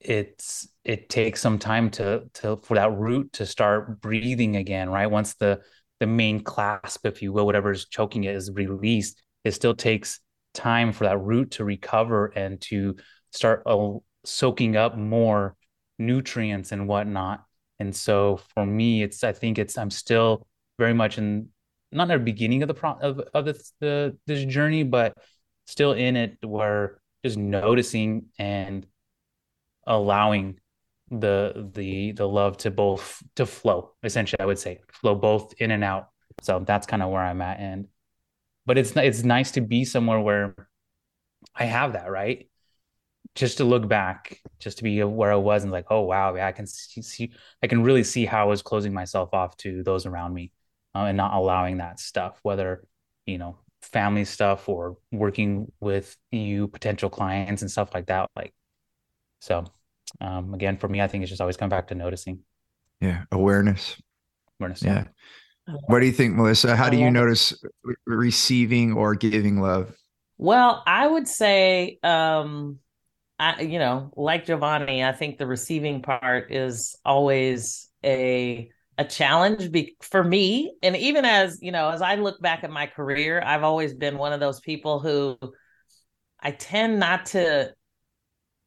it's it takes some time to to for that root to start breathing again right once the the main clasp, if you will, whatever is choking it is released, it still takes time for that root to recover and to start uh, soaking up more nutrients and whatnot. And so for me, it's I think it's I'm still very much in not the beginning of the pro of, of this the this journey, but still in it where just noticing and allowing the the the love to both to flow essentially i would say flow both in and out. So that's kind of where i'm at. And but it's it's nice to be somewhere where i have that right? Just to look back just to be where i was and like oh wow yeah i can see, see i can really see how i was closing myself off to those around me uh, and not allowing that stuff whether you know family stuff or working with you potential clients and stuff like that like so um, again, for me, I think it's just always come back to noticing. Yeah, awareness. Awareness. Yeah. What do you think, Melissa? How do you notice receiving or giving love? Well, I would say, um, I, you know, like Giovanni, I think the receiving part is always a a challenge be- for me. And even as you know, as I look back at my career, I've always been one of those people who I tend not to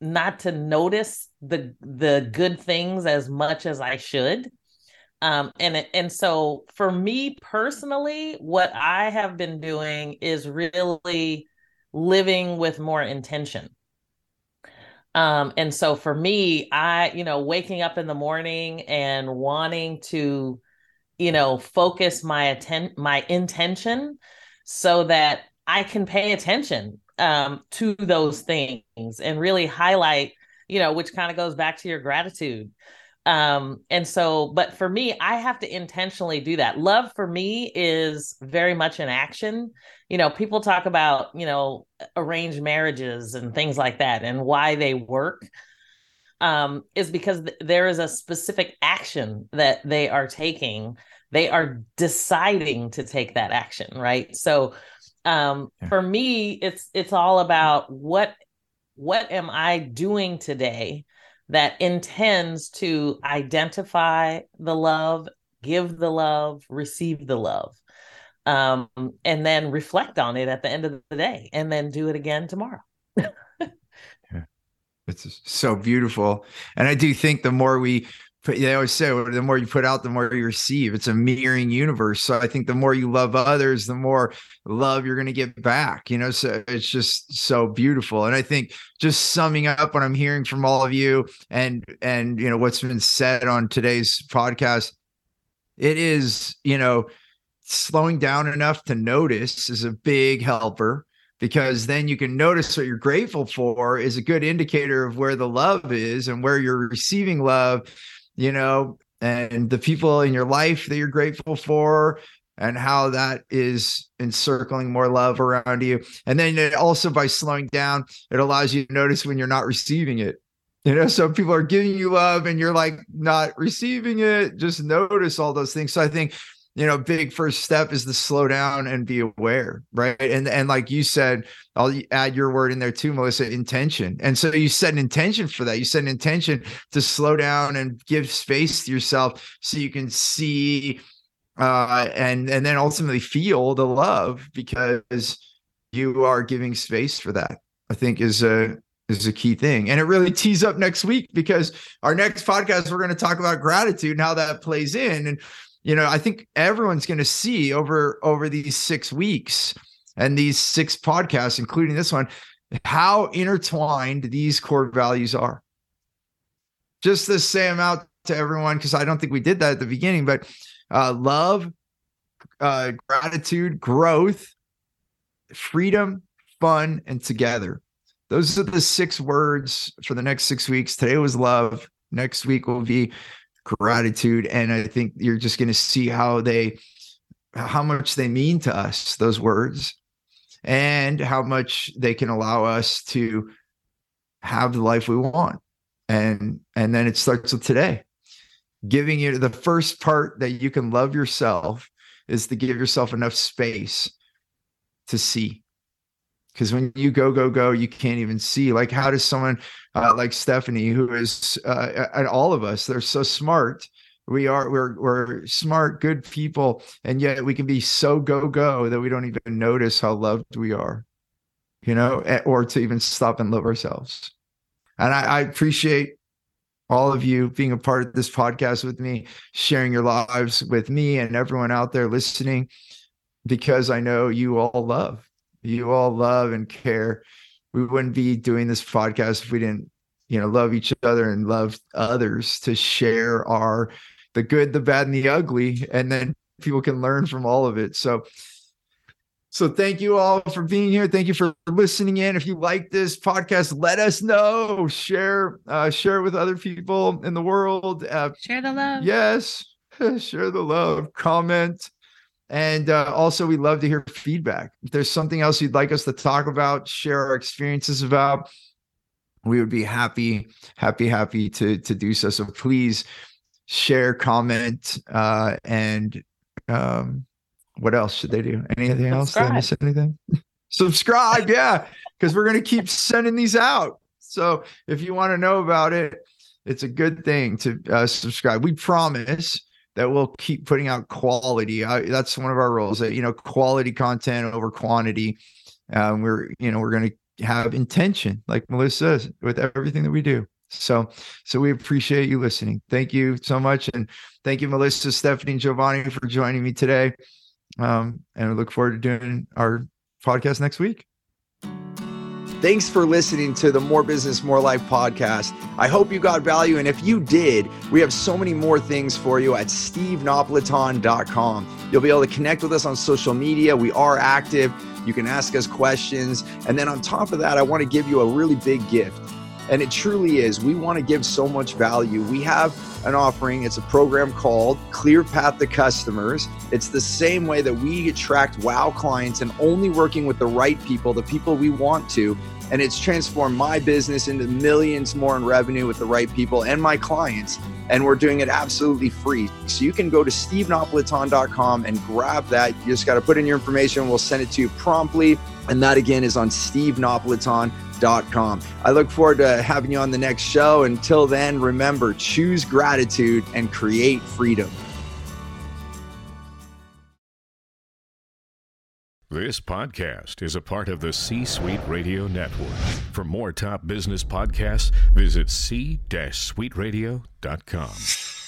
not to notice the the good things as much as I should. Um, and and so for me personally, what I have been doing is really living with more intention. Um, and so for me, I, you know, waking up in the morning and wanting to, you know, focus my atten- my intention so that I can pay attention um, to those things and really highlight, you know, which kind of goes back to your gratitude. Um, and so, but for me, I have to intentionally do that. Love for me is very much an action. You know, people talk about, you know, arranged marriages and things like that and why they work. Um, is because th- there is a specific action that they are taking. They are deciding to take that action, right? So, um, yeah. for me, it's it's all about what what am I doing today that intends to identify the love, give the love, receive the love, um, and then reflect on it at the end of the day, and then do it again tomorrow. yeah. It's so beautiful. And I do think the more we they always say the more you put out, the more you receive. It's a mirroring universe. So I think the more you love others, the more love you're going to get back. You know, so it's just so beautiful. And I think just summing up what I'm hearing from all of you and and you know what's been said on today's podcast, it is you know slowing down enough to notice is a big helper because then you can notice what you're grateful for is a good indicator of where the love is and where you're receiving love you know, and the people in your life that you're grateful for and how that is encircling more love around you. And then it also by slowing down, it allows you to notice when you're not receiving it. You know, so people are giving you love and you're like not receiving it. Just notice all those things. So I think you know big first step is to slow down and be aware right and and like you said i'll add your word in there too melissa intention and so you set an intention for that you set an intention to slow down and give space to yourself so you can see uh and and then ultimately feel the love because you are giving space for that i think is a is a key thing. And it really tees up next week because our next podcast, we're going to talk about gratitude and how that plays in. And you know, I think everyone's going to see over over these six weeks and these six podcasts, including this one, how intertwined these core values are. Just to say them out to everyone, because I don't think we did that at the beginning, but uh, love, uh, gratitude, growth, freedom, fun, and together. Those are the six words for the next six weeks. Today was love. Next week will be gratitude and i think you're just going to see how they how much they mean to us those words and how much they can allow us to have the life we want. And and then it starts with today. Giving you the first part that you can love yourself is to give yourself enough space to see because when you go go go you can't even see. Like how does someone uh, like stephanie who is uh, and all of us they're so smart. We are we're we're smart good people and yet we can be so go go that we don't even notice how loved we are you know or to even stop and love ourselves. And I, I appreciate all of you being a part of this podcast with me sharing your lives with me and everyone out there listening because i know you all love you all love and care. We wouldn't be doing this podcast if we didn't, you know, love each other and love others to share our the good, the bad, and the ugly, and then people can learn from all of it. So so thank you all for being here. Thank you for listening in. If you like this podcast, let us know. Share, uh, share it with other people in the world. Uh, share the love. Yes, share the love. Comment. And uh, also, we love to hear feedback. If there's something else you'd like us to talk about, share our experiences about, we would be happy, happy, happy to to do so. So please share, comment, uh, and um, what else should they do? Anything Subscribe. else? Did I miss anything? Subscribe, yeah, because we're gonna keep sending these out. So if you want to know about it, it's a good thing to uh, subscribe. We promise that we'll keep putting out quality. I, that's one of our roles that, you know, quality content over quantity. Um, we're, you know, we're going to have intention, like Melissa says, with everything that we do. So, so we appreciate you listening. Thank you so much. And thank you, Melissa, Stephanie, and Giovanni for joining me today. Um, and we look forward to doing our podcast next week. Thanks for listening to the More Business, More Life podcast. I hope you got value. And if you did, we have so many more things for you at stevenapolitan.com. You'll be able to connect with us on social media. We are active. You can ask us questions. And then on top of that, I want to give you a really big gift. And it truly is. We want to give so much value. We have an offering. It's a program called Clear Path to Customers. It's the same way that we attract wow clients and only working with the right people, the people we want to. And it's transformed my business into millions more in revenue with the right people and my clients. And we're doing it absolutely free. So you can go to stevenapolitan.com and grab that. You just got to put in your information. We'll send it to you promptly. And that again is on I look forward to having you on the next show. Until then, remember choose gratitude and create freedom. This podcast is a part of the C Suite Radio Network. For more top business podcasts, visit c-suiteradio.com.